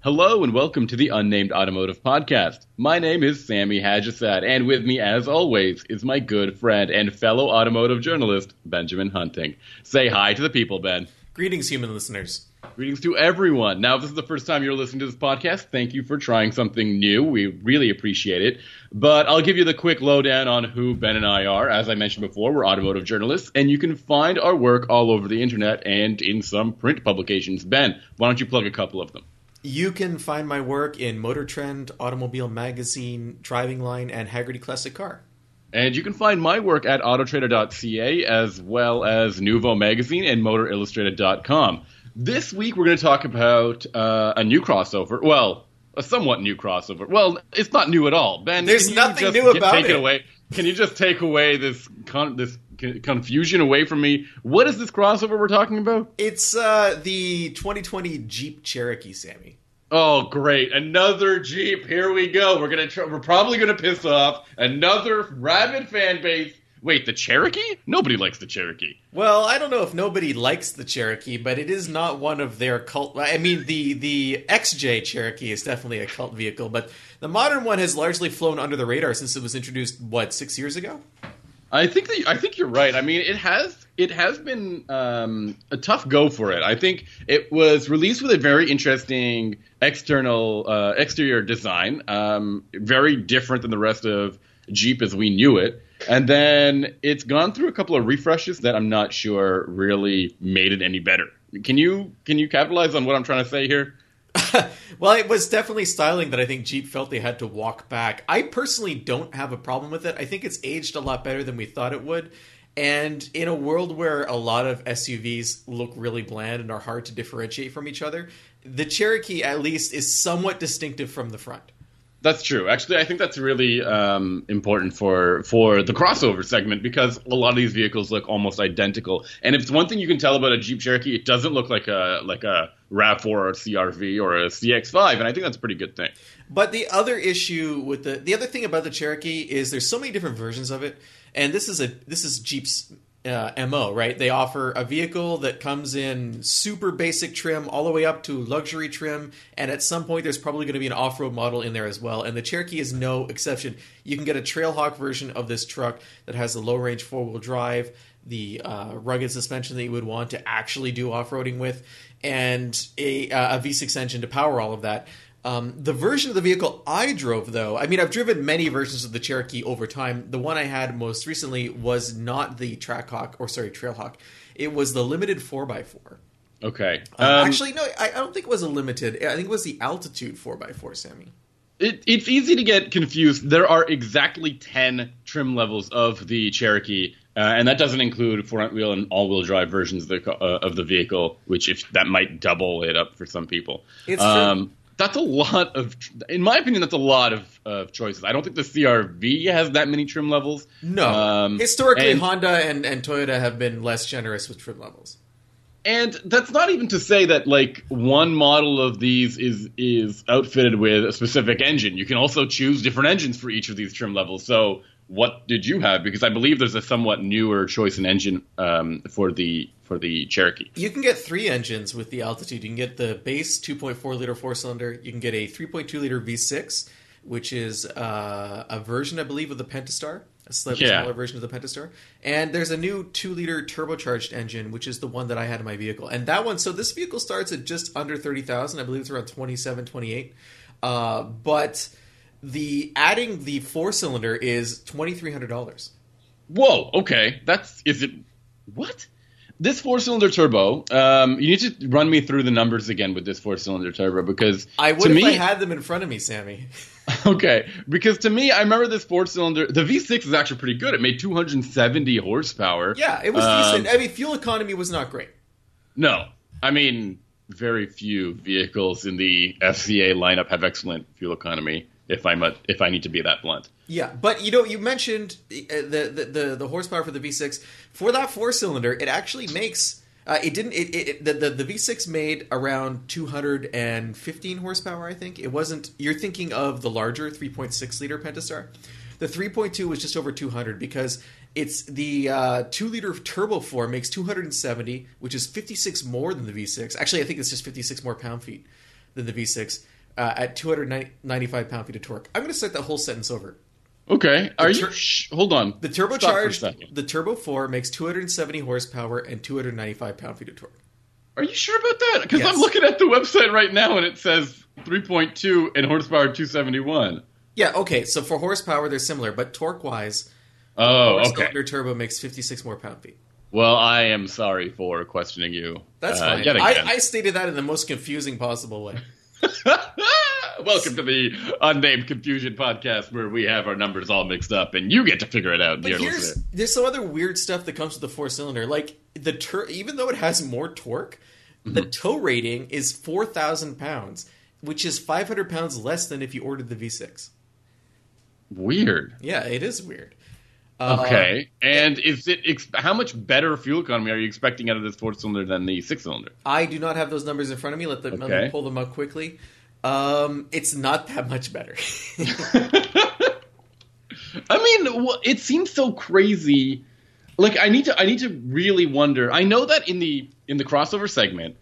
Hello and welcome to the Unnamed Automotive Podcast. My name is Sammy Haj-Assaad, and with me, as always, is my good friend and fellow automotive journalist, Benjamin Hunting. Say hi to the people, Ben. Greetings, human listeners. Greetings to everyone. Now, if this is the first time you're listening to this podcast, thank you for trying something new. We really appreciate it. But I'll give you the quick lowdown on who Ben and I are. As I mentioned before, we're automotive journalists, and you can find our work all over the internet and in some print publications. Ben, why don't you plug a couple of them? You can find my work in Motor Trend, Automobile Magazine, Driving Line, and Hagerty Classic Car. And you can find my work at autotrader.ca as well as Nuvo Magazine and MotorIllustrated.com. This week we're going to talk about uh, a new crossover. Well, a somewhat new crossover. Well, it's not new at all. Ben, there's nothing new about take it. it away. Can you just take away this con- this confusion away from me? What is this crossover we're talking about? It's uh, the 2020 Jeep Cherokee, Sammy. Oh, great! Another Jeep. Here we go. We're gonna. Try, we're probably gonna piss off another rabid fan base. Wait, the Cherokee? Nobody likes the Cherokee. Well, I don't know if nobody likes the Cherokee, but it is not one of their cult. I mean, the the XJ Cherokee is definitely a cult vehicle, but the modern one has largely flown under the radar since it was introduced. What six years ago? I think that I think you're right. I mean, it has it has been um, a tough go for it. I think it was released with a very interesting external uh, exterior design, um, very different than the rest of Jeep as we knew it. And then it's gone through a couple of refreshes that I'm not sure really made it any better. Can you can you capitalize on what I'm trying to say here? well, it was definitely styling that I think Jeep felt they had to walk back. I personally don't have a problem with it. I think it's aged a lot better than we thought it would. And in a world where a lot of SUVs look really bland and are hard to differentiate from each other, the Cherokee at least is somewhat distinctive from the front. That's true. Actually, I think that's really um, important for for the crossover segment because a lot of these vehicles look almost identical. And if it's one thing you can tell about a Jeep Cherokee, it doesn't look like a like a Rav4 or a CRV or a CX5, and I think that's a pretty good thing. But the other issue with the the other thing about the Cherokee is there's so many different versions of it, and this is a this is Jeep's uh, mo right? They offer a vehicle that comes in super basic trim all the way up to luxury trim and at some point there's probably going to be an off-road model in there as well and the cherokee is no exception. You can get a trailhawk version of this truck that has the low range four-wheel drive the uh, rugged suspension that you would want to actually do off-roading with and a, uh, a v6 engine to power all of that um, the version of the vehicle I drove, though, I mean, I've driven many versions of the Cherokee over time. The one I had most recently was not the Trackhawk, or sorry, Trailhawk. It was the limited 4x4. Okay. Um, um, actually, no, I, I, don't think it was a limited. I think it was the altitude 4x4, Sammy. It, it's easy to get confused. There are exactly 10 trim levels of the Cherokee. Uh, and that doesn't include front wheel and all wheel drive versions of the, uh, of the vehicle, which if that might double it up for some people. It's um, that's a lot of, in my opinion, that's a lot of, of choices. I don't think the CRV has that many trim levels. No, um, historically, and, Honda and, and Toyota have been less generous with trim levels. And that's not even to say that like one model of these is is outfitted with a specific engine. You can also choose different engines for each of these trim levels. So what did you have? Because I believe there's a somewhat newer choice in engine um, for the for the Cherokee. You can get three engines with the altitude. You can get the base 2.4 liter four cylinder. You can get a 3.2 liter V6, which is uh, a version, I believe, of the Pentastar, a slightly yeah. smaller version of the Pentastar. And there's a new two liter turbocharged engine, which is the one that I had in my vehicle. And that one, so this vehicle starts at just under 30,000. I believe it's around 27, 28. Uh, but the adding the four cylinder is twenty three hundred dollars. Whoa. Okay. That's is it. What? This four cylinder turbo. Um, you need to run me through the numbers again with this four cylinder turbo because I would to if me, I had them in front of me, Sammy. okay, because to me, I remember this four cylinder. The V6 is actually pretty good. It made 270 horsepower. Yeah, it was um, decent. I mean, fuel economy was not great. No, I mean, very few vehicles in the FCA lineup have excellent fuel economy if I'm a, if I need to be that blunt. Yeah, but you know, you mentioned the the the, the horsepower for the V6 for that four cylinder. It actually makes uh, it didn't it, it, the, the the V6 made around 215 horsepower. I think it wasn't. You're thinking of the larger 3.6 liter Pentastar. The 3.2 was just over 200 because it's the uh, two liter turbo four makes 270, which is 56 more than the V6. Actually, I think it's just 56 more pound feet than the V6 uh, at 295 pound feet of torque. I'm going to start that whole sentence over. Okay. Are tur- you? Sh- hold on. The Stop for a turbocharged, the Turbo 4 makes 270 horsepower and 295 pound feet of torque. Are you sure about that? Because Yes. I'm looking at the website right now and it says 3.2 and horsepower 271. Yeah, okay. So for horsepower, they're similar, but torque wise, Oh, okay. cylinder turbo makes 56 more pound feet. Well, I am sorry for questioning you. That's uh, fine. I. I stated that in the most confusing possible way. Welcome to the Unnamed Confusion podcast, where we have our numbers all mixed up, and you get to figure it out, But dear here's listener. there's some other weird stuff that comes with the four cylinder. Like the tur- even though it has more torque, the Mm-hmm. tow rating is four thousand pounds, which is five hundred pounds less than if you ordered the V6. Weird. Yeah, it is weird. Uh, Okay, and is it ex- how much better fuel economy are you expecting out of this four cylinder than the six cylinder? I do not have those numbers in front of me. Let, the, let me pull them up quickly. Um, it's not that much better. I mean, it seems so crazy. Like I need to, I need to really wonder. I know that in the in the crossover segment,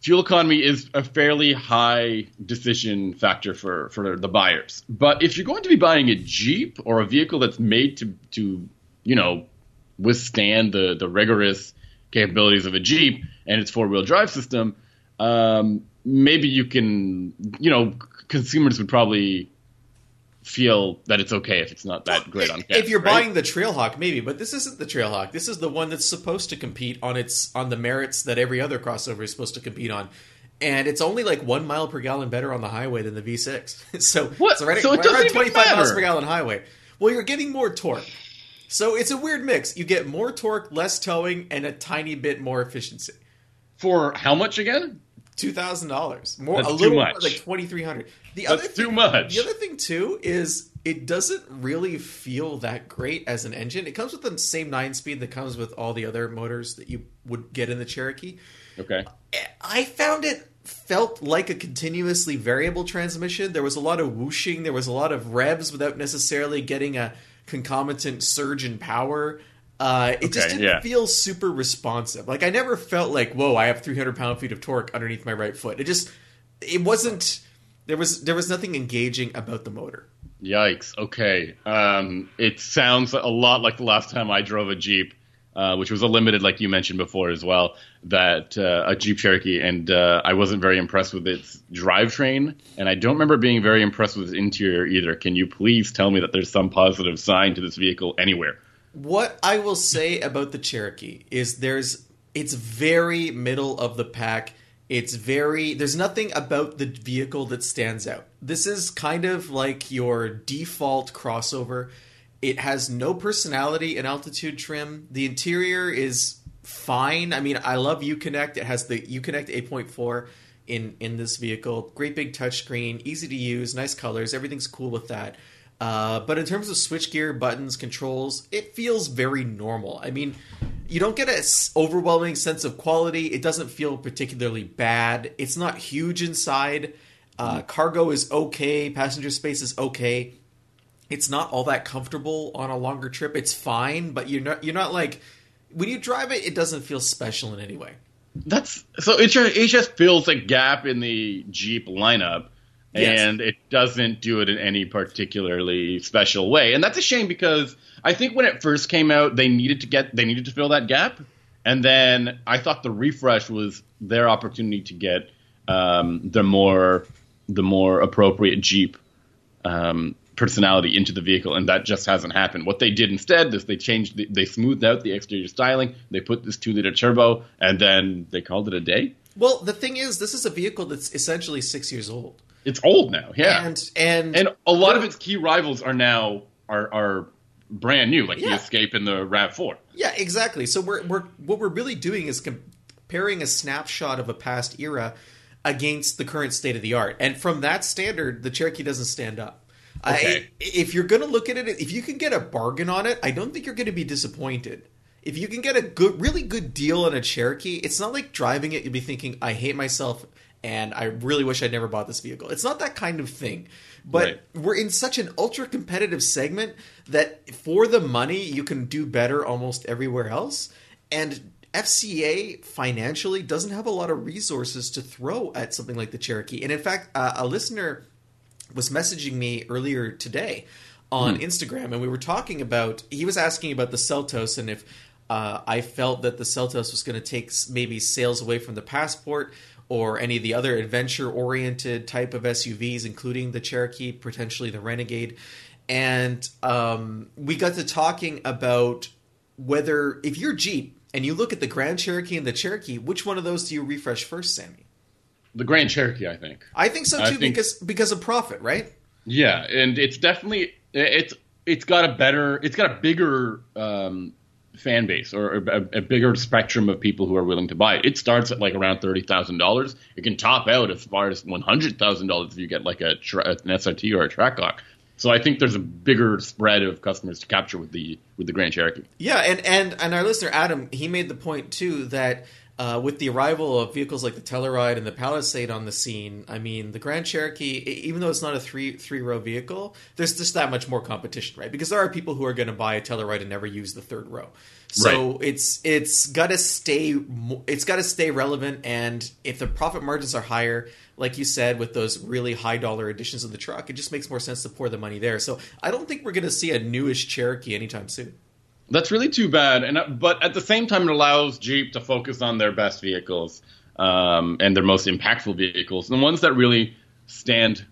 fuel economy is a fairly high decision factor for for the buyers. But if you're going to be buying a Jeep or a vehicle that's made to to you know withstand the the rigorous capabilities of a Jeep and its four wheel drive system, um, maybe you can you know consumers would probably feel that it's okay if it's not that great on gas. if you're right? buying the Trailhawk, maybe, but this isn't the Trailhawk. This is the one that's supposed to compete on its on the merits that every other crossover is supposed to compete on. And it's only like one mile per gallon better on the highway than the V6. so What? So, right, So it doesn't around even 25 miles per gallon highway. Well, you're getting more torque. So it's a weird mix. You get more torque, less towing, and a tiny bit more efficiency. for how much again? Two thousand dollars more, That's a too little more, like twenty three hundred. The That's other too much. The other thing too is it doesn't really feel that great as an engine. It comes with the same nine speed that comes with all the other motors that you would get in the Cherokee. Okay. I found it felt like a continuously variable transmission. There was a lot of whooshing. There was a lot of revs without necessarily getting a concomitant surge in power. Uh, it just didn't yeah. feel super responsive. Like I never felt like, whoa, I have 300 pound feet of torque underneath my right foot. It just, it wasn't. There was there was nothing engaging about the motor. Yikes. Okay. Um, it sounds a lot like the last time I drove a Jeep, uh, which was a limited, like you mentioned before as well. That uh, a Jeep Cherokee, and uh, I wasn't very impressed with its drivetrain, and I don't remember being very impressed with its interior either. Can you please tell me that there's some positive sign to this vehicle anywhere? What I will say about the Cherokee is there's it's very middle of the pack. It's very there's nothing about the vehicle that stands out. This is kind of like your default crossover. It has no personality in altitude trim. The interior is fine. I mean, I love Uconnect. It has the Uconnect 8.4 in in this vehicle. Great big touchscreen, easy to use, nice colors. Everything's cool with that. Uh, but in terms of switchgear, buttons, controls, it feels very normal. I mean, you don't get a s- overwhelming sense of quality. It doesn't feel particularly bad. It's not huge inside. Uh, cargo is okay. Passenger space is okay. It's not all that comfortable on a longer trip. It's fine, but you're not you're not like when you drive it. It doesn't feel special in any way. That's so it it just fills a gap in the Jeep lineup, Yes. and it doesn't do it in any particularly special way. And that's a shame because I think when it first came out, they needed to get they needed to fill that gap, and then I thought the refresh was their opportunity to get um, the more the more appropriate Jeep um, personality into the vehicle, and that just hasn't happened. What they did instead is they changed, the, they smoothed out the exterior styling, they put this two liter turbo, and then they called it a day. Well, the thing is, this is a vehicle that's essentially six years old, It's old now, yeah, and and and a lot of its key rivals are now are are brand new, like Yeah. the Escape and the Rav Four. Yeah, exactly. So we're we're what we're really doing is comparing a snapshot of a past era against the current state of the art, and from that standard, the Cherokee doesn't stand up. Okay. I, if you're going to look at it, if you can get a bargain on it, I don't think you're going to be disappointed. If you can get a good, really good deal on a Cherokee, it's not like driving it. You'll be thinking, "I hate myself," and I really wish I'd never bought this vehicle. It's not that kind of thing. But Right. we're in such an ultra competitive segment that for the money you can do better almost everywhere else and FCA financially doesn't have a lot of resources to throw at something like the Cherokee. And in fact, uh, a listener was messaging me earlier today on Hmm. Instagram, and we were talking about. He was asking about the Seltos and if uh, I felt that the Seltos was going to take maybe sales away from the Passport or any of the other adventure-oriented type of SUVs, including the Cherokee, potentially the Renegade. And um, we got to talking about whether if you're Jeep and you look at the Grand Cherokee and the Cherokee, which one of those do you refresh first, Sammy? The Grand Cherokee, I think. I think so too think- because because of profit, right? Yeah, and it's definitely it's it's got a better, it's got a bigger um, fan base or a, a bigger spectrum of people who are willing to buy it. It starts at like around thirty thousand dollars. It can top out as far as one hundred thousand dollars if you get like a tra- an SRT or a Trackhawk. So I think there's a bigger spread of customers to capture with the with the Grand Cherokee. Yeah, and and and our listener Adam, he made the point too that uh, with the arrival of vehicles like the Telluride and the Palisade on the scene, I mean, the Grand Cherokee, even though it's not a three three row vehicle, there's just that much more competition, right? Because there are people who are going to buy a Telluride and never use the third row. So it's it's got to stay it's got to stay relevant, and if the profit margins are higher, like you said, with those really high dollar editions of the truck, it just makes more sense to pour the money there. So I don't think we're going to see a newish Cherokee anytime soon. That's really too bad. And uh, but at the same time, it allows Jeep to focus on their best vehicles um, and their most impactful vehicles, the ones that really stand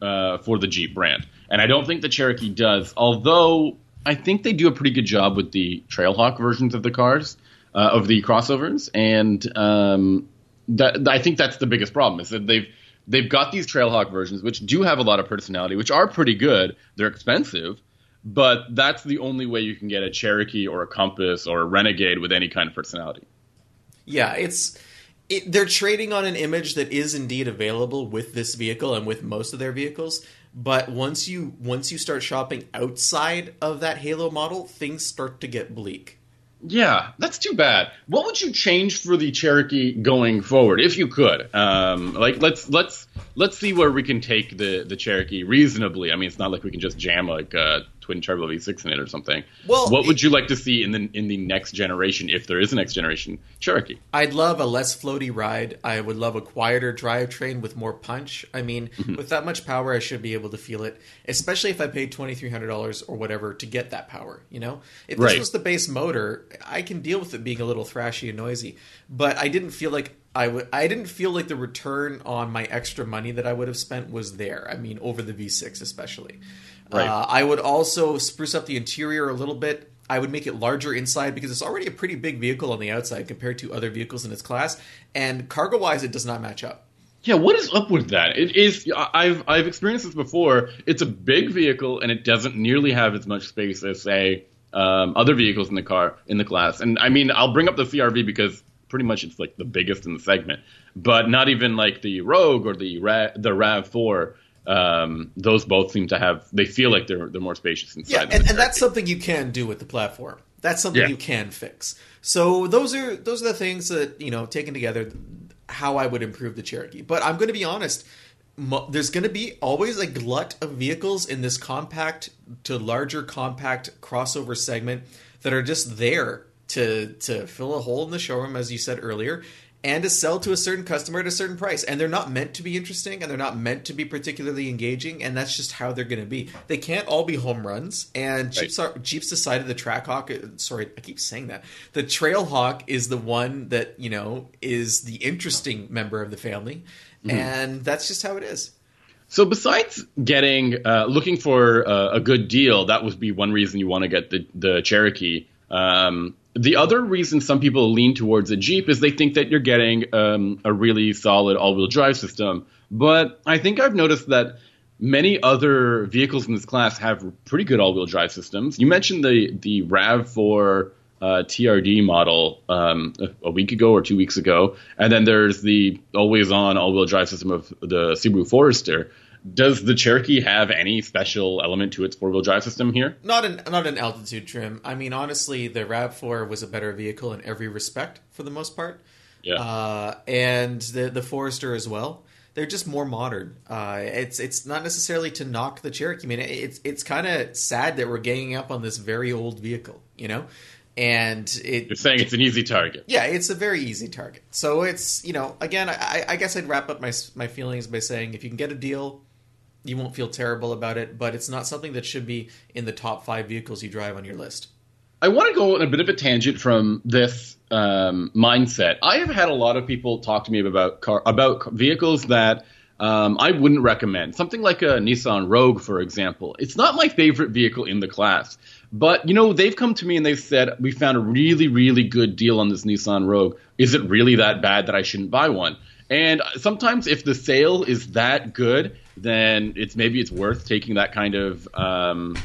uh, for the Jeep brand. And I don't think the Cherokee does, although I think they do a pretty good job with the Trailhawk versions of the cars, uh, of the crossovers, and um, that I think that's the biggest problem is that they've they've got these Trailhawk versions which do have a lot of personality, which are pretty good. They're expensive, but that's the only way you can get a Cherokee or a Compass or a Renegade with any kind of personality. Yeah, it's it, they're trading on an image that is indeed available with this vehicle and with most of their vehicles. But once you once you start shopping outside of that Halo model, things start to get bleak. Yeah, that's too bad. What would you change for the Cherokee going forward, if you could? Um, like, let's let's let's see where we can take the the Cherokee reasonably. I mean, it's not like we can just jam like a twin turbo V6 in it or something. Well, what would it- you like to see in the in the next generation, if there is a next generation Cherokee? I'd love a less floaty ride. I would love a quieter drivetrain with more punch. I mean, Mm-hmm. with that much power, I should be able to feel it. Especially if I paid twenty three hundred dollars or whatever to get that power. You know, if this Right. was the base motor, I can deal with it being a little thrashy and noisy. But I didn't feel like I would. I didn't feel like the return on my extra money that I would have spent was there. I mean, over the V six especially. Right. Uh, I would also spruce up the interior a little bit. I would make it larger inside because it's already a pretty big vehicle on the outside compared to other vehicles in its class. And cargo wise, it does not match up. Yeah, what is up with that? It is. I've I've experienced this before. It's a big vehicle and it doesn't nearly have as much space as say um, other vehicles in the car in the class. And I mean, I'll bring up the CRV because pretty much it's like the biggest in the segment. But not even like the Rogue or the Ra- the Rav Four. Um, those both seem to have. They feel like they're they're more spacious inside. Yeah, and, and that's something you can do with the platform. That's something Yeah. you can fix. So those are those are the things that you know taken together, how I would improve the Cherokee. But I'm going to be honest. Mo- there's going to be always a glut of vehicles in this compact to larger compact crossover segment that are just there to to fill a hole in the showroom, as you said earlier, and to sell to a certain customer at a certain price. And they're not meant to be interesting, and they're not meant to be particularly engaging, and that's just how they're going to be. They can't all be home runs. And Jeep's are, Jeep's decided the Trackhawk. Sorry, I keep saying that. The Trailhawk is the one that you know is the interesting member of the family, and that's just how it is. So besides getting uh, looking for uh, a good deal, that would be one reason you want to get the the Cherokee. Um, the other reason some people lean towards a Jeep is they think that you're getting um, a really solid all-wheel drive system. But I think I've noticed that many other vehicles in this class have pretty good all-wheel drive systems. You mentioned the the Rav4 uh, TRD model um, a, a week ago or two weeks ago, and then there's the always-on all-wheel drive system of the Subaru Forester. Does the Cherokee have any special element to its four-wheel drive system here? Not an not an altitude trim. I mean, honestly, the Rav Four was a better vehicle in every respect for the most part. Yeah. uh, and the the Forester as well. They're just more modern. Uh, it's it's not necessarily to knock the Cherokee. I mean, it's it's kind of sad that we're ganging up on this very old vehicle. You know, and it, You're saying it's an easy target. yeah, it's a very easy target. So it's you know, again, I, I guess I'd wrap up my my feelings by saying if you can get a deal, you won't feel terrible about it, but it's not something that should be in the top five vehicles you drive on your list. I want to go on a bit of a tangent from this um, mindset. I have had a lot of people talk to me about car, about vehicles that um, I wouldn't recommend. Something like a Nissan Rogue, for example. It's not my favorite vehicle in the class, but you know they've come to me and they've said we found a really really good deal on this Nissan Rogue. Is it really that bad that I shouldn't buy one? And sometimes if the sale is that good, then it's maybe it's worth taking that kind of um,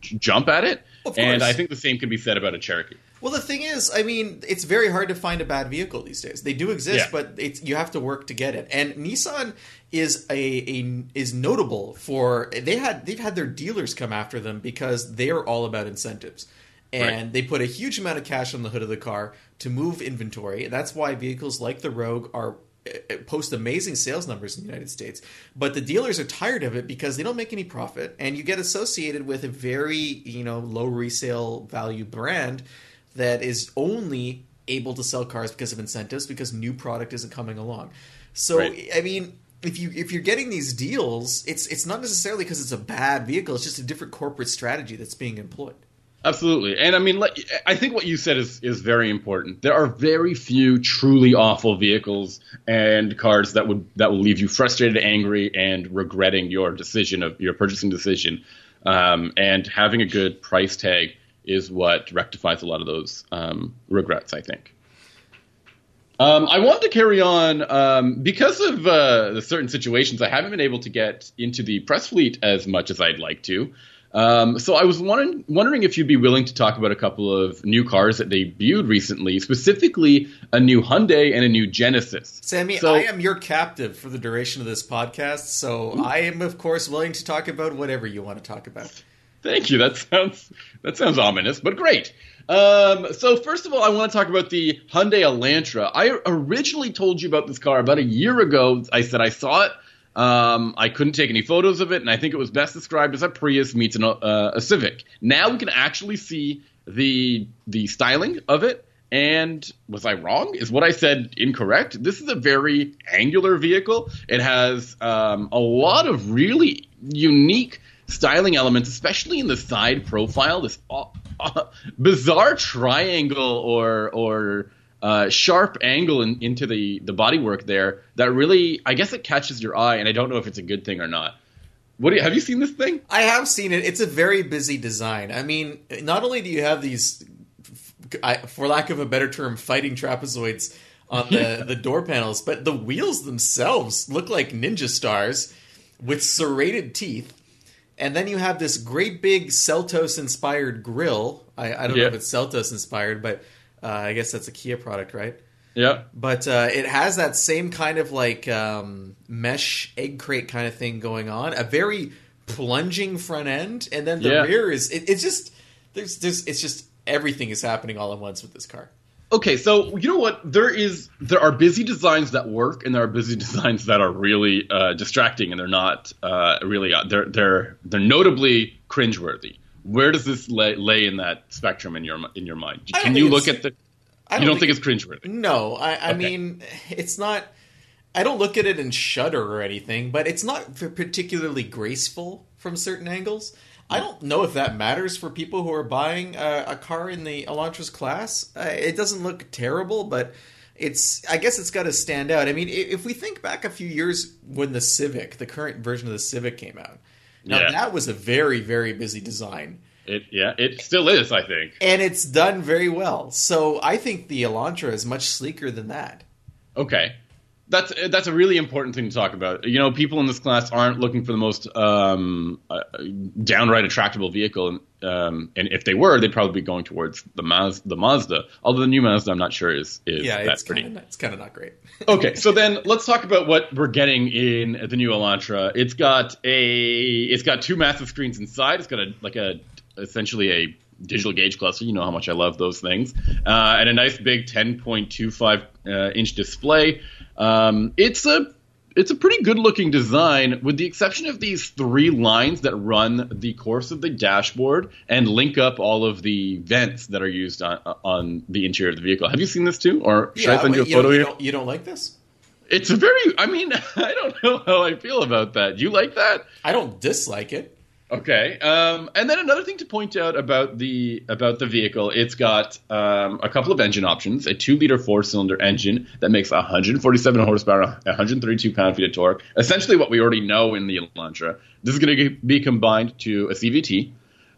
j- jump at it. And. I think the same can be said about a Cherokee. Well, the thing is, I mean, it's very hard to find a bad vehicle these days. They do exist, Yeah. but it's you have to work to get it. And Nissan is a, a is notable for they had they've had their dealers come after them because they are all about incentives. And Right. they put a huge amount of cash on the hood of the car to move inventory. That's why vehicles like the Rogue are Uh, post amazing sales numbers in the United States. But the dealers are tired of it because they don't make any profit, and you get associated with a very you know low resale value brand that is only able to sell cars because of incentives because new product isn't coming along. So Right. I mean. If you if you're getting these deals, it's it's not necessarily because it's a bad vehicle. It's just a different corporate strategy that's being employed. Absolutely, and I mean, I think what you said is is very important. There are very few truly awful vehicles and cars that would that will leave you frustrated, angry, and regretting your decision of your purchasing decision. Um, and having a good price tag is what rectifies a lot of those um, regrets. I think. Um, I wanted to carry on um, because of uh, the certain situations. I haven't been able to get into the press fleet as much as I'd like to. Um, so I was wondering, wondering if you'd be willing to talk about a couple of new cars that debuted recently, specifically a new Hyundai and a new Genesis. Sammy, So- I am your captive for the duration of this podcast, so I am, of course, willing to talk about whatever you want to talk about. Thank you. That sounds that sounds ominous, but great. Um, so first of all, I want to talk about the Hyundai Elantra. I originally told you about this car about a year ago. I said I saw it. Um, I couldn't take any photos of it, and I think it was best described as a Prius meets an, uh, a Civic. Now we can actually see the the styling of it. And was I wrong? Is what I said incorrect? This is a very angular vehicle. It has um, a lot of really unique styling elements, especially in the side profile. This uh, uh, bizarre triangle or or uh, sharp angle in, into the the bodywork there that really, I guess, it catches your eye, and I don't know if it's a good thing or not. What do you, have you seen this thing? I have seen it. It's a very busy design. I mean, not only do you have these, for lack of a better term, fighting trapezoids on the, the door panels, but the wheels themselves look like ninja stars with serrated teeth. And then you have this great big Seltos inspired grill. I, I don't know if it's Seltos inspired, but uh, I guess that's a Kia product, right? Yeah, But uh, it has that same kind of like um, mesh egg crate kind of thing going on. A very plunging front end, and then the Yeah. rear is it, it's just there's there's it's just everything is happening all at once with this car. Okay, so you know what? There is there are busy designs that work, and there are busy designs that are really uh, distracting, and they're not uh, really uh, they're they're they're notably cringeworthy. Where does this lay, lay in that spectrum in your in your mind? Can you look at the? I you don't think, it's cringeworthy? No, I, I Okay. mean it's not. I don't look at it and shudder or anything, but it's not particularly graceful from certain angles. I don't know if that matters for people who are buying a, a car in the Elantra's class. Uh, it doesn't look terrible, but it's. I guess it's got to stand out. I mean, if we think back a few years when the Civic, the current version of the Civic, came out, now Yeah. that was a very very busy design It yeah, it still is. I think. and it's done very well. So I think the Elantra is much sleeker than that. Okay. That's that's a really important thing to talk about. You know, people in this class aren't looking for the most um, uh, downright attractable vehicle, and, um, and if they were, they'd probably be going towards the Maz, the Mazda. Although the new Mazda, I'm not sure is is Yeah, that it's pretty. kind of it's kind of not great. okay, so then let's talk about what we're getting in the new Elantra. It's got a it's got two massive screens inside. It's got a like a essentially a digital gauge cluster. You know how much I love those things, uh, and a nice big 10.25 uh, inch display. Um, it's a it's a pretty good looking design, with the exception of these three lines that run the course of the dashboard and link up all of the vents that are used on on the interior of the vehicle. Have you seen this too, or should I send you a you photo don't, you don't, you don't like this? It's a very. I mean, I don't know how I feel about that. You like that? I don't dislike it. Okay. Um, and then another thing to point out about the about the vehicle, it's got um, a couple of engine options: a two-liter four-cylinder engine that makes 147 horsepower, 132 pound-feet of torque. Essentially, what we already know in the Elantra. This is going to be combined to a CVT.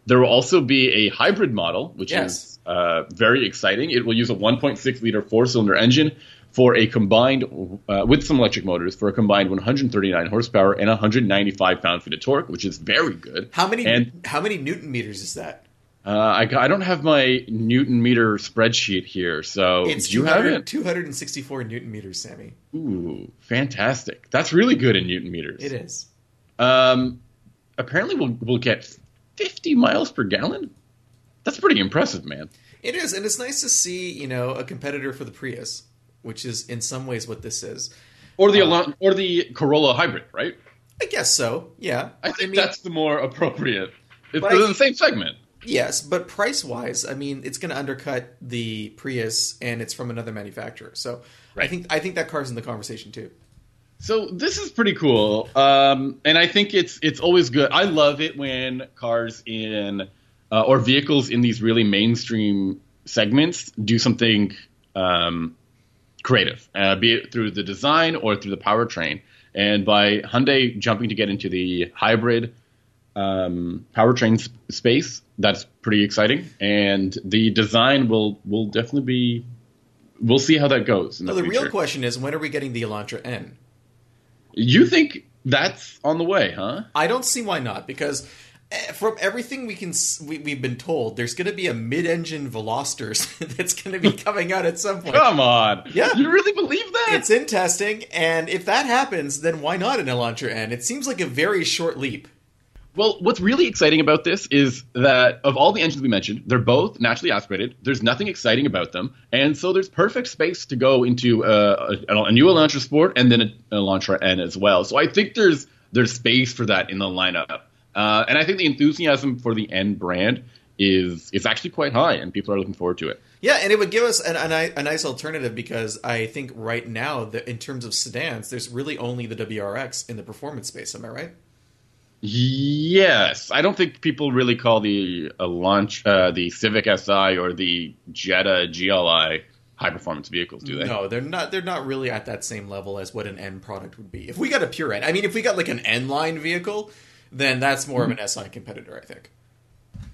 There will also be a hybrid model, which Yes. is uh, very exciting. It will use a 1.6 liter four-cylinder engine for a combined uh, with some electric motors for a combined 139 horsepower and 195 pound-feet of torque, which is very good. How many And- how many newton meters is that? Uh, I, I don't have my newton meter spreadsheet here, so It's do you have it? 264 newton meters, Sammy. Ooh, fantastic! That's really good in newton meters. It is. Um, apparently, we'll we'll get 50 miles per gallon. That's pretty impressive, man. It is, and it's nice to see you know a competitor for the Prius, which is in some ways what this is. Or the Elan- or the Corolla hybrid, right? I guess so. Yeah. I think mean, that's the more appropriate. It's they're I- in the same segment. yes, but price wise, I mean, it's going to undercut the Prius, and it's from another manufacturer. So I think I think that car's in the conversation too. So this is pretty cool, um, and I think it's it's always good. I love it when cars in uh, or vehicles in these really mainstream segments do something um, creative, uh, be it through the design or through the powertrain. And by Hyundai jumping to get into the hybrid um, powertrain sp- space, that's pretty exciting. And the design will will definitely be. We'll see how that goes. In the, the real question is, when are we getting the Elantra N? You think that's on the way, huh? I don't see why not because from everything we can we, we've been told, there's going to be a mid-engine Velosters that's going to be coming out at some point. Come on. Yeah. You really believe that? It's in testing, and if that happens, then why not an Elantra N? It seems like a very short leap. well, what's really exciting about this is that of all the engines we mentioned, they're both naturally aspirated. There's nothing exciting about them. And so there's perfect space to go into uh, a, a new Elantra Sport and then an Elantra N as well. So I think there's there's space for that in the lineup. Uh, and I think the enthusiasm for the N brand is is actually quite high, and people are looking forward to it. Yeah, and it would give us an, a, a nice alternative because I think right now, that in terms of sedans, there's really only the WRX in the performance space. Am I right? Yes, I don't think people really call the uh, launch uh, the Civic Si or the Jetta GLI high performance vehicles, do they? No, they're not. They're not really at that same level as what an N product would be. If we got a pure N, I mean, if we got like an N line vehicle, then that's more of an SI competitor, I think.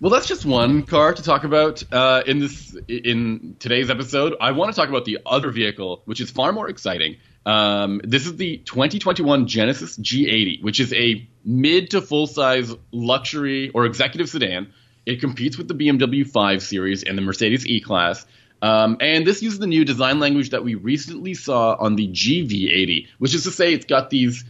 Well, that's just one car to talk about uh, in this in today's episode. I want to talk about the other vehicle, which is far more exciting. Um, this is the 2021 Genesis G80, which is a mid to full size luxury or executive sedan. It competes with the BMW 5 Series and the Mercedes E Class. Um, and this uses the new design language that we recently saw on the GV80, which is to say, it's got these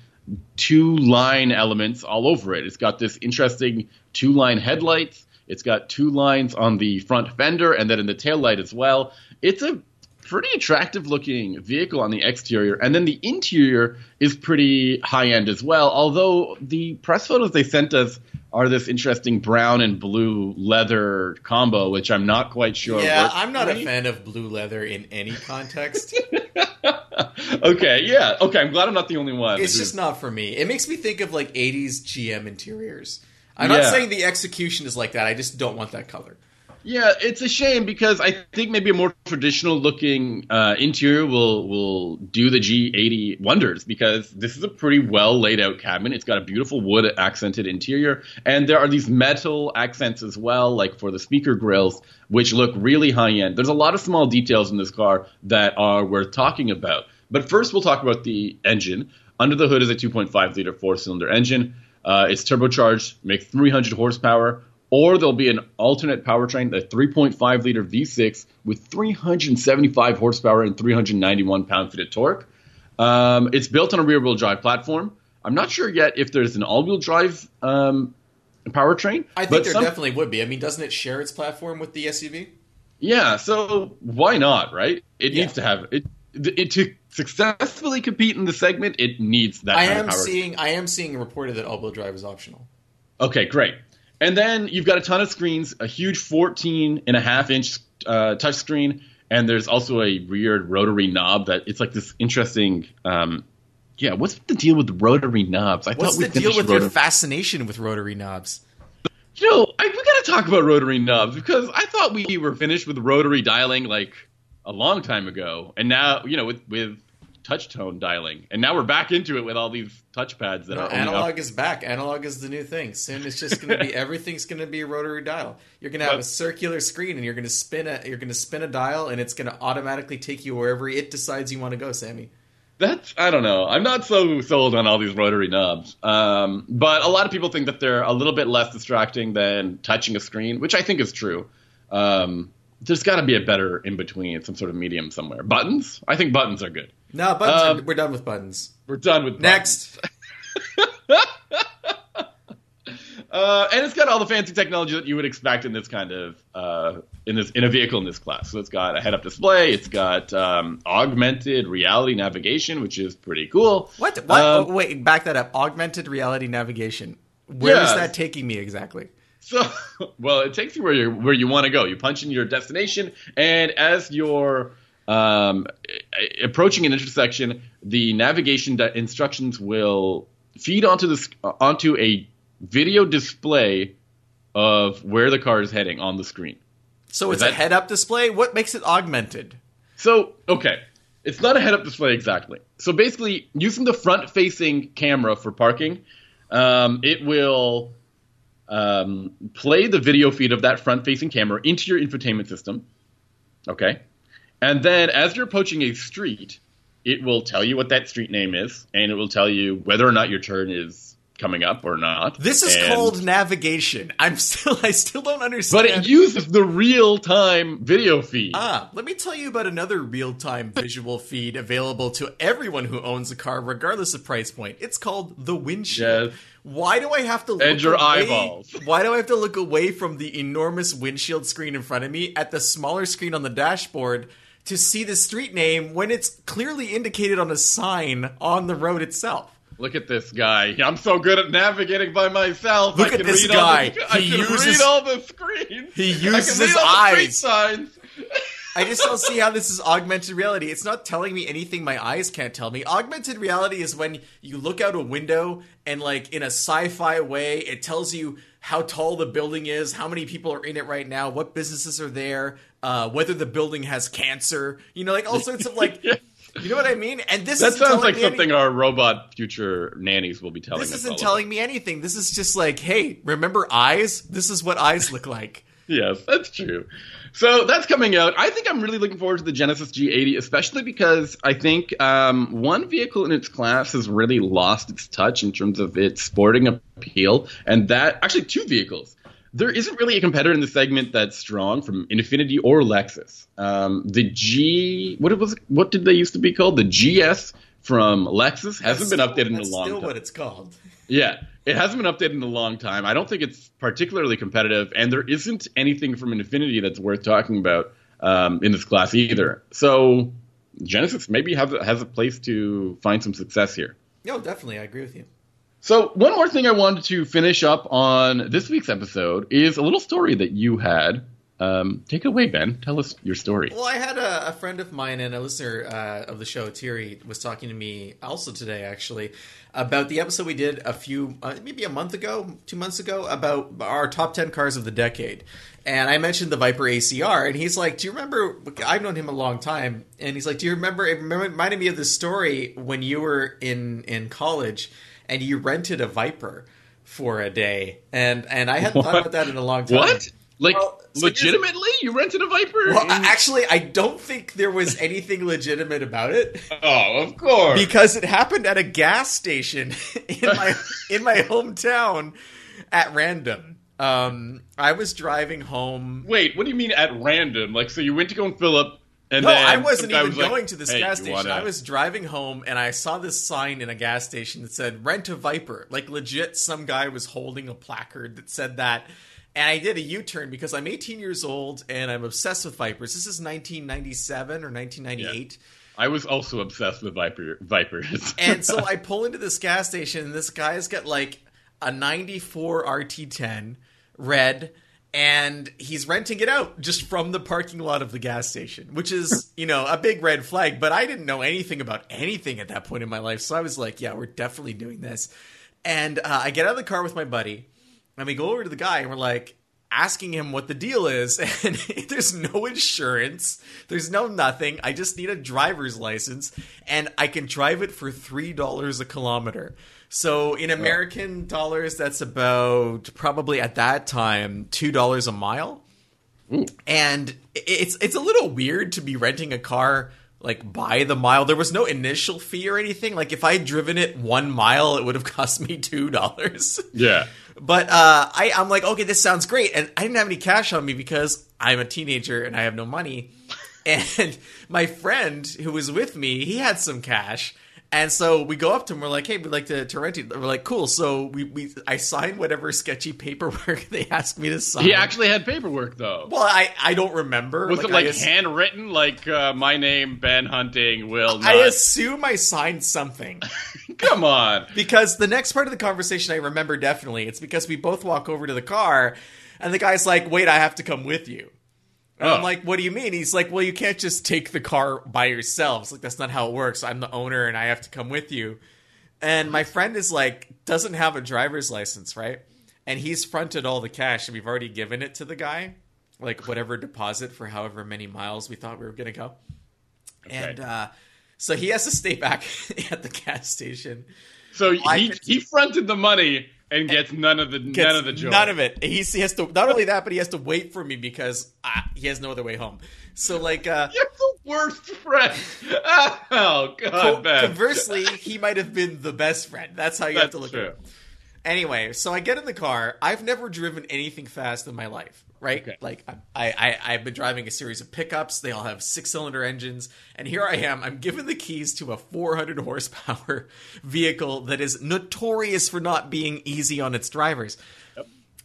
two line elements all over it. It's got this interesting two line headlights. It's got two lines on the front fender and then in the tail light as well. It's a pretty attractive looking vehicle on the exterior. And then the interior is pretty high end as well. Although the press photos they sent us are this interesting brown and blue leather combo, which I'm not quite sure. yeah, I'm not a fan of blue leather in any context. okay, yeah. Okay, I'm glad I'm not the only one. it's just not for me. It makes me think of like 80s GM interiors. I'm not saying the execution is like that. I just don't want that color. Yeah, it's a shame because I think maybe a more traditional looking uh, interior will will do the G80 wonders because this is a pretty well laid out cabin. It's got a beautiful wood accented interior, and there are these metal accents as well, like for the speaker grills, which look really high end. There's a lot of small details in this car that are worth talking about. But first, we'll talk about the engine. Under the hood is a 2.5 liter four cylinder engine. Uh, it's turbocharged, makes 300 horsepower, or there'll be an alternate powertrain, a 3.5 liter V6 with 375 horsepower and 391 pound feet of torque. Um, it's built on a rear wheel drive platform. I'm not sure yet if there's an all wheel drive um, powertrain. I think there some- definitely would be. I mean, doesn't it share its platform with the SUV? Yeah, so why not, right? It Yeah. needs to have it, it to successfully compete in the segment, it needs that. I am seeing I am seeing reported that all-wheel drive is optional. Okay, great. And then you've got a ton of screens, a huge 14 and a half inch uh, touchscreen, and there's also a weird rotary knob that it's like this interesting. Um, yeah, what's the deal with rotary knobs? I What's the deal with your fascination with rotary knobs? You know, I, we got to talk about rotary knobs because I thought we were finished with rotary dialing like a long time ago, and now you know with with touch tone dialing, and now we're back into it with all these touchpads that No, are analog up- is back. Analog is the new thing. Soon it's just going to be everything's going to be a rotary dial. You're going to have But- a circular screen, and you're going to spin a you're going to spin a dial, and it's going to automatically take you wherever it decides you want to go. Sammy, That's I don't know. I'm not so sold on all these rotary knobs. Um, but a lot of people think that they're a little bit less distracting than touching a screen, which I think is true. Um, there's got to be a better in between, some sort of medium somewhere. Buttons? I think buttons are good. No buttons. Um, are, we're done with buttons. We're done with buttons. Next, Uh, and it's got all the fancy technology that you would expect in this kind of uh, in this in a vehicle in this class. So it's got a head-up display. It's got um, augmented reality navigation, which is pretty cool. what? What? Um, oh, wait, back that up. Augmented reality navigation. Where is Yeah. that taking me exactly? So, well, it takes you where you where you want to go. You punch in your destination, and as you're um, approaching an intersection, the navigation instructions will feed onto the sc- onto a video display of where the car is heading on the screen. So it's that- a head-up display. What makes it augmented? So, okay, it's not a head-up display exactly. So basically, using the front-facing camera for parking, um, it will um, play the video feed of that front-facing camera into your infotainment system. Okay, and then as you're approaching a street, it will tell you what that street name is, and it will tell you whether or not your turn is coming up or not. This is And- called navigation. I'm still I still don't understand. but it uses the real-time video feed. Ah, let me tell you about another real-time visual feed available to everyone who owns a car, regardless of price point. It's called the windshield. Yes. Why do I have to look And your away, eyeballs. Why do I have to look away from the enormous windshield screen in front of me at the smaller screen on the dashboard to see the street name when it's clearly indicated on a sign on the road itself? Look at this guy. I'm so good at navigating by myself. Look I at this guy. the- I He can uses- read all the screens. He uses his all the street eyes. signs. I just don't see how this is augmented reality. It's not telling me anything my eyes can't tell me. Augmented reality is when you look out a window and, like, in a sci fi way, it tells you how tall the building is, how many people are in it right now, what businesses are there, uh, whether the building has cancer, you know, like all sorts of, like, you know what I mean? And this That sounds like something any- our robot future nannies will be telling this isn't telling me anything. This is just like, hey, remember eyes? This is what eyes look like. Yes, that's true. So that's coming out. I think I'm really looking forward to the Genesis G80, especially because I think um, one vehicle in its class has really lost its touch in terms of its sporting appeal, and that actually two vehicles. There isn't really a competitor in the segment that's strong from Infiniti or Lexus. Um, the G, what it was, what did they used to be called? The GS from Lexus hasn't been updated in a long still time. Still, what it's called. Yeah, it hasn't been updated in a long time. I don't think it's particularly competitive, and there isn't anything from Infiniti that's worth talking about um, in this class either. So Genesis maybe have, has a place to find some success here. No, definitely. I agree with you. So one more thing I wanted to finish up on this week's episode is a little story that you had. Um, take it away, Ben. Tell us your story. Well, I had a, a friend of mine and a listener uh, of the show, Thierry, was talking to me also today, actually, about the episode we did a few, uh, maybe a month ago, two months ago, about our top 10 cars of the decade. And I mentioned the Viper ACR, and he's like, Do you remember? I've known him a long time, and he's like, Do you remember? It reminded me of this story when you were in, in college and you rented a Viper for a day. And, and I hadn't thought about that in a long time. What? Like Well, so legitimately, you rented a Viper? Well, actually, I don't think there was anything legitimate about it oh, of course. because it happened at a gas station in my in my hometown at random. Um, I was driving home. Wait, what do you mean at random? Like, so you went to go and fill up, and No, I wasn't even was like, going to this "Hey, gas station. wanna-" I was driving home and I saw this sign in a gas station that said "Rent a Viper." Like legit, some guy was holding a placard that said that. And I did a U-turn because I'm 18 years old and I'm obsessed with Vipers. This is 1997 or 1998. I was also obsessed with Viper Vipers. and so I pull into this gas station, and this guy's got like a 94 RT10 red, and he's renting it out just from the parking lot of the gas station, which is, you know, a big red flag. But I didn't know anything about anything at that point in my life. So I was like, yeah, we're definitely doing this. And uh, I get out of the car with my buddy, and we go over to the guy, and we're like, asking him what the deal is and there's no insurance there's no nothing i just need a driver's license and i can drive it for three dollars a kilometer so in american dollars that's about probably at that time two dollars a mile Ooh. and it's it's a little weird to be renting a car like by the mile there was no initial fee or anything like if i had driven it one mile it would have cost me two dollars yeah. but uh, I, I'm like, okay, this sounds great. And I didn't have any cash on me because I'm a teenager and I have no money. And my friend who was with me, he had some cash. And so we go up to him. We're like, "Hey, we'd like to, to rent it." We're like, "Cool." So we, we I signed whatever sketchy paperwork they asked me to sign. He actually had paperwork though. well, I, I don't remember. was it like ass- handwritten, like uh, my name, Ben Hunting, will not? I assume I signed something. Come on. because the next part of the conversation I remember definitely. It's because we both walk over to the car, and the guy's like, "Wait, I have to come with you." And I'm Oh. like, "What do you mean?" He's like, "Well, you can't just take the car by yourselves. Like that's not how it works. I'm the owner, and I have to come with you." And my friend is like, doesn't have a driver's license, right? And he's fronted all the cash, and we've already given it to the guy, like whatever deposit for however many miles we thought we were gonna go. And uh, so he has to stay back at the gas station. So he he fronted the money and gets none of the none of the joy. None of it. He's, he has to not only that, but he has to wait for me because uh, he has no other way home. So like, uh, You're the worst friend. Oh God, co- conversely, he might have been the best friend. That's how you have to look true. at it. Anyway, so I get in the car. I've never driven anything fast in my life, right? Okay. Like I, I, I've been driving a series of pickups. They all have six-cylinder engines, and here I am. I'm given the keys to a 400 horsepower vehicle that is notorious for not being easy on its drivers.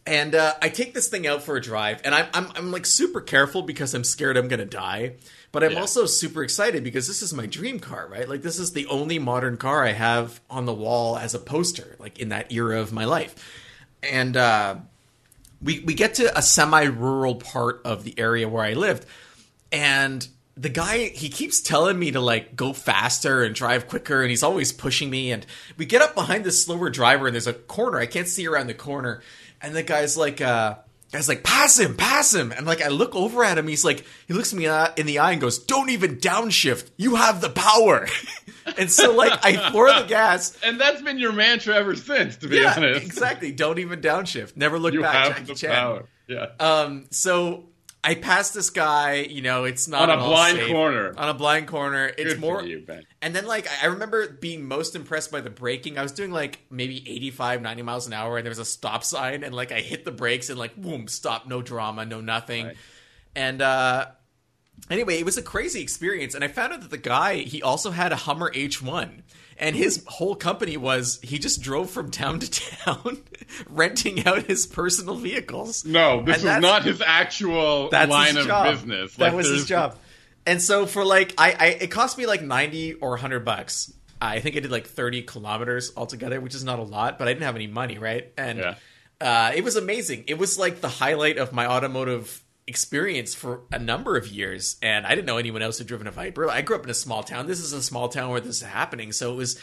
And uh, I take this thing out for a drive, and I'm, I'm I'm like super careful because I'm scared I'm gonna die. But I'm Yeah. also super excited because this is my dream car, right? Like this is the only modern car I have on the wall as a poster, like in that era of my life. And uh, we we get to a semi-rural part of the area where I lived, and the guy he keeps telling me to like go faster and drive quicker, and he's always pushing me. And we get up behind this slower driver, and there's a corner I can't see around the corner, and the guy's like. uh Guy's like, pass him, pass him. And like, I look over at him. He's like, he looks me in the eye and goes, don't even downshift. You have the power. and so like, I floor the gas. and that's been your mantra ever since, to be Yeah, honest. exactly. Don't even downshift. Never look You back. have Jackie the Chan. power. Yeah. Um, so I passed this guy. You know, it's not On a blind safe. corner. On a blind corner. It's Good more. you. And then, like, I I remember being most impressed by the braking. I was doing like maybe 85, 90 miles an hour, and there was a stop sign, and like I hit the brakes, and like, boom, stop, no drama, no nothing. Right. And uh, anyway, it was a crazy experience. And I found out that the guy, he also had a Hummer H1. And his whole company was he just drove from town to town, renting out his personal vehicles. No, this And was not his actual line his of business. That Like, was his job. And so for like, I, I it cost me like ninety or hundred bucks. I think I did like thirty kilometers altogether, which is not a lot, but I didn't have any money, right? And Yeah. uh, it was amazing. It was like the highlight of my automotive experience for a number of years. And I didn't know anyone else who'd driven a Viper. I grew up in a small town. This is a small town where this is happening, so it was.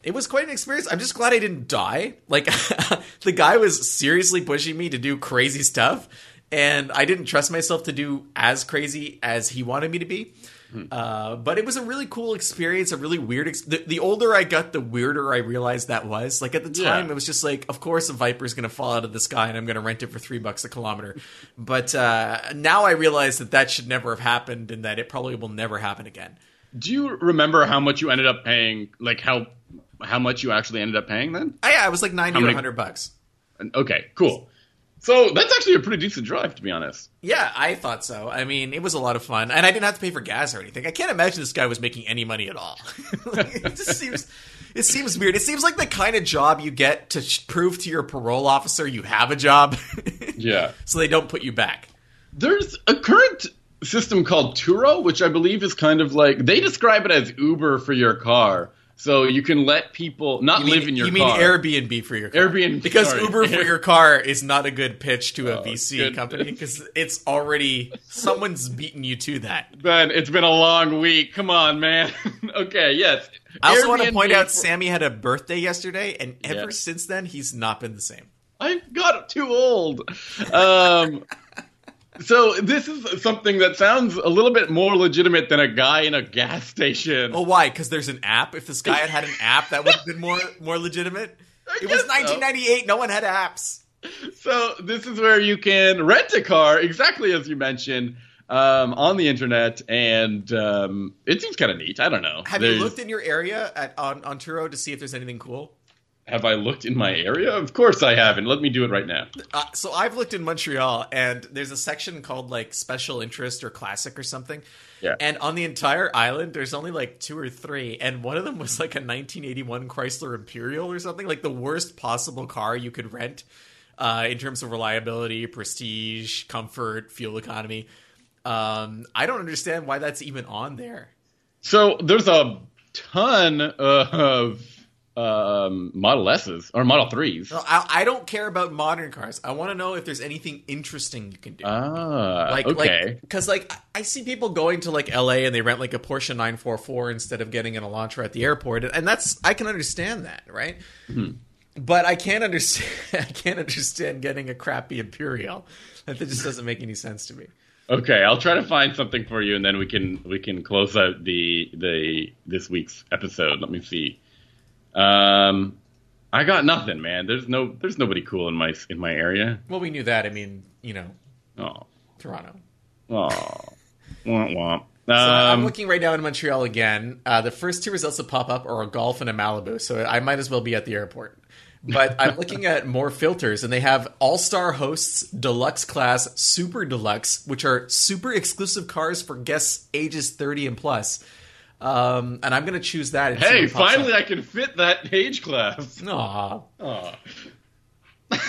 It was quite an experience. I'm just glad I didn't die. Like the guy was seriously pushing me to do crazy stuff, and I didn't trust myself to do as crazy as he wanted me to be. Uh, but it was a really cool experience, a really weird. Ex- the, the older I got, the weirder I realized that was. Like at the time, Yeah. it was just like, of course, a Viper's going to fall out of the sky, and I'm going to rent it for three bucks a kilometer. But uh, now I realize that that should never have happened, and that it probably will never happen again. Do you remember how much you ended up paying? Like how how much you actually ended up paying then? Oh, yeah, it was like ninety or hundred bucks. Okay, cool. So that's actually a pretty decent drive, to be honest. Yeah, I thought so. I mean, it was a lot of fun, and I didn't have to pay for gas or anything. I can't imagine this guy was making any money at all. Like, it just seems, it seems weird. It seems like the kind of job you get to sh- prove to your parole officer you have a job, Yeah. so they don't put you back. There's a current system called Turo, which I believe is kind of like they describe it as Uber for your car. So you can let people not mean, live in your you car. mean Airbnb for your car? Airbnb, because sorry. Uber for your car is not a good pitch to a Oh, VC goodness. company because it's already someone's beaten you to that. Ben, it's been a long week. Come on, man. okay, yes. I also want to point out for- Sammy had a birthday yesterday, and ever Yeah. since then he's not been the same. I got too old. Um, so this is something that sounds a little bit more legitimate than a guy in a gas station. Oh, why? Because there's an app. If this guy had had an app, that would have been more more legitimate. I It was guess so. 1998. No one had apps. So this is where you can rent a car, exactly as you mentioned, um, on the internet, and um, it seems kind of neat. I don't know. Have There's- you looked in your area at on, on Turo to see if there's anything cool? Have I looked in my area? Of course I haven't. Let me do it right now. Uh, so I've looked in Montreal, and there's a section called like special interest or classic or something. Yeah. And on the entire island, there's only like two or three, and one of them was like a 1981 Chrysler Imperial or something, like the worst possible car you could rent uh, in terms of reliability, prestige, comfort, fuel economy. Um, I don't understand why that's even on there. So there's a ton of um, Model S's or Model Threes. No, I, I don't care about modern cars. I want to know if there's anything interesting you can do. Ah, like okay. because like, I see people going to like LA and they rent like a Porsche 944 instead of getting an Elantra at the airport, and that's I can understand that, right? Hmm. But I can't understand. I can't understand getting a crappy Imperial. That just doesn't make any sense to me. Okay, I'll try to find something for you, and then we can we can close out the the this week's episode. Let me see. Um, I got nothing, man. There's no there's nobody cool in my in my area. Well, we knew that. I mean, you know, Oh, Toronto. oh, womp womp. So I'm Um, looking right now in Montreal again. Uh, the first two results that pop up are a golf and a Malibu, so I might as well be at the airport. But I'm looking at more filters, and they have All Star Hosts, Deluxe Class, Super Deluxe, which are super exclusive cars for guests ages 30 and plus. Um, and I'm going to choose that. and hey, finally. I can fit that age class. Aw.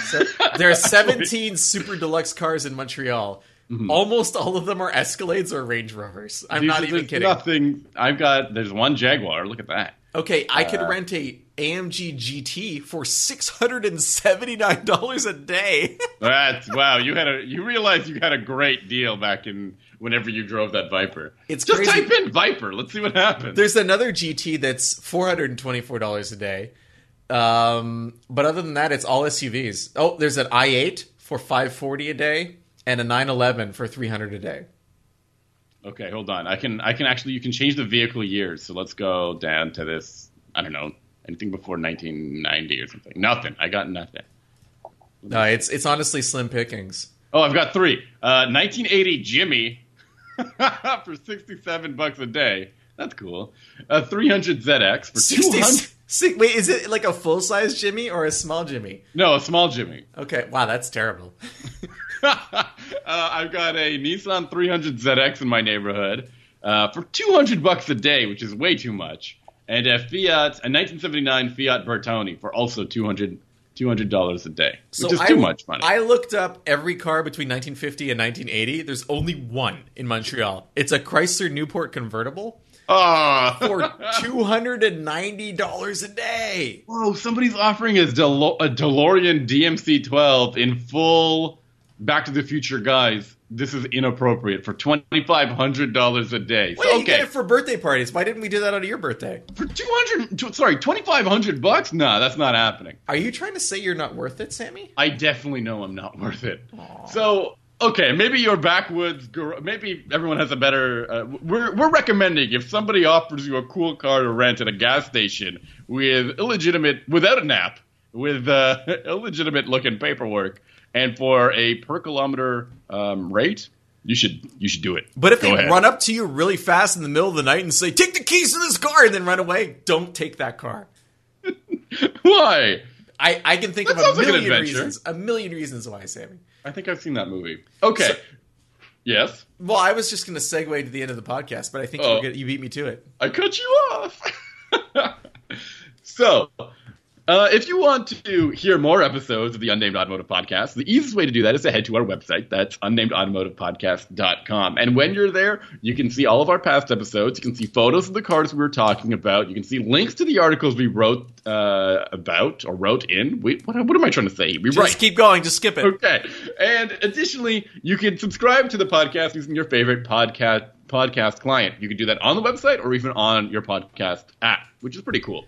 So there are 17 super deluxe cars in Montreal. Almost all of them are Escalades or Range Rovers. I'm These not even kidding. Nothing. I've got. There's one Jaguar. Look at that. Okay, I could Uh, rent a AMG GT for six hundred and seventy nine dollars a day. That's wow. You had a. You realized you had a great deal back in whenever you drove that Viper. It's just crazy. type in Viper. Let's see what happens. There's another GT that's four hundred and twenty four dollars a day. Um, but other than that, it's all SUVs. Oh, there's an i8 for five forty a day and a nine eleven for three hundred a day. Okay, hold on. I can I can actually you can change the vehicle years. So let's go down to this. I don't know anything before 1990 or something. Nothing. I got nothing. No, it's it's honestly slim pickings. Oh, I've got three. Uh, 1980 Jimmy for 67 bucks a day. That's cool. A 300 ZX for 200. 60, si- wait, is it like a full size Jimmy or a small Jimmy? No, a small Jimmy. Okay, wow, that's terrible. uh, I've got a Nissan 300 ZX in my neighborhood uh, for 200 bucks a day, which is way too much, and a Fiat, a 1979 Fiat Bertone for also 200 dollars a day, which is I, too much money. I looked up every car between 1950 and 1980. There's only one in Montreal. It's a Chrysler Newport convertible Ah. for two hundred and ninety dollars a day. Whoa! Somebody's offering us Delo- a DeLorean DMC-12 in full Back to the Future, guys. This is inappropriate for twenty five hundred dollars a day. So, Wait, you okay, get it for birthday parties. Why didn't we do that on your birthday? for two hundred, sorry, twenty five hundred bucks? Nah, that's not happening. Are you trying to say you're not worth it, Sammy? I definitely know I'm not worth it. So, okay, maybe your backwoods, maybe everyone has a better. Uh, we're we're recommending if somebody offers you a cool car to rent at a gas station with illegitimate, without an app, with uh, illegitimate looking paperwork, and for a per kilometer um, rate, you should you should do it. But if Go they ahead. run up to you really fast in the middle of the night and say, "Take the keys to this car," and then run away, don't take that car. why? I, I can think That of a million adventure. reasons. A million reasons why, Sammy. I think I've seen that movie. Okay. So- yes, Well, I was just going to segue to the end of the podcast, but I think you, Oh. you beat me to it. I cut you off. so, Uh, if you want to hear more episodes of the Unnamed Automotive Podcast, the easiest way to do that is to head to our website. That's unnamedautomotivepodcast.com. And when you're there, you can see all of our past episodes. You can see photos of the cars we were talking about. You can see links to the articles we wrote uh, about or wrote in. Wait, what, what am I trying to say? We Just write. keep going. Just skip it. Okay. And additionally, you can subscribe to the podcast using your favorite podcast podcast client. You can do that on the website or even on your podcast app, which is pretty cool.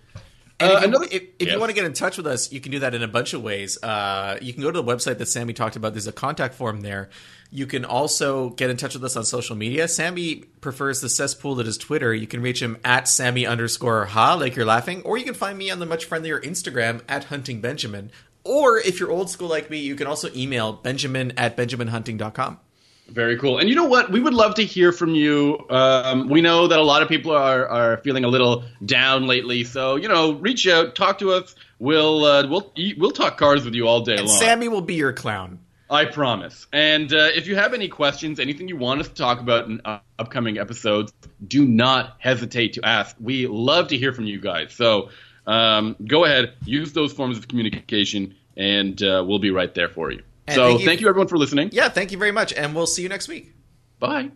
And Uh, if, you, another- if, if you want to get in touch with us, you can do that in a bunch of ways. Uh, you can go to the website that Sammy talked about. There's a contact form there. You can also get in touch with us on social media. Sammy prefers the cesspool that is Twitter. You can reach him at Sammy underscore ha, like you're laughing, or you can find me on the much friendlier Instagram at Hunting Benjamin. Or if you're old school like me, you can also email benjamin at benjaminhunting.com. Very cool. And you know what? We would love to hear from you. Um, we know that a lot of people are, are feeling a little down lately, so you know, reach out, talk to us. We'll uh, we'll eat, we'll talk cars with you all day And long. Sammy will be your clown. I promise. And uh, if you have any questions, anything you want us to talk about in uh, upcoming episodes, do not hesitate to ask. We love to hear from you guys. So um, go ahead, use those forms of communication, and uh, we'll be right there for you. So thank you- thank you everyone for listening. Yeah, thank you very much, and we'll see you next week. Bye.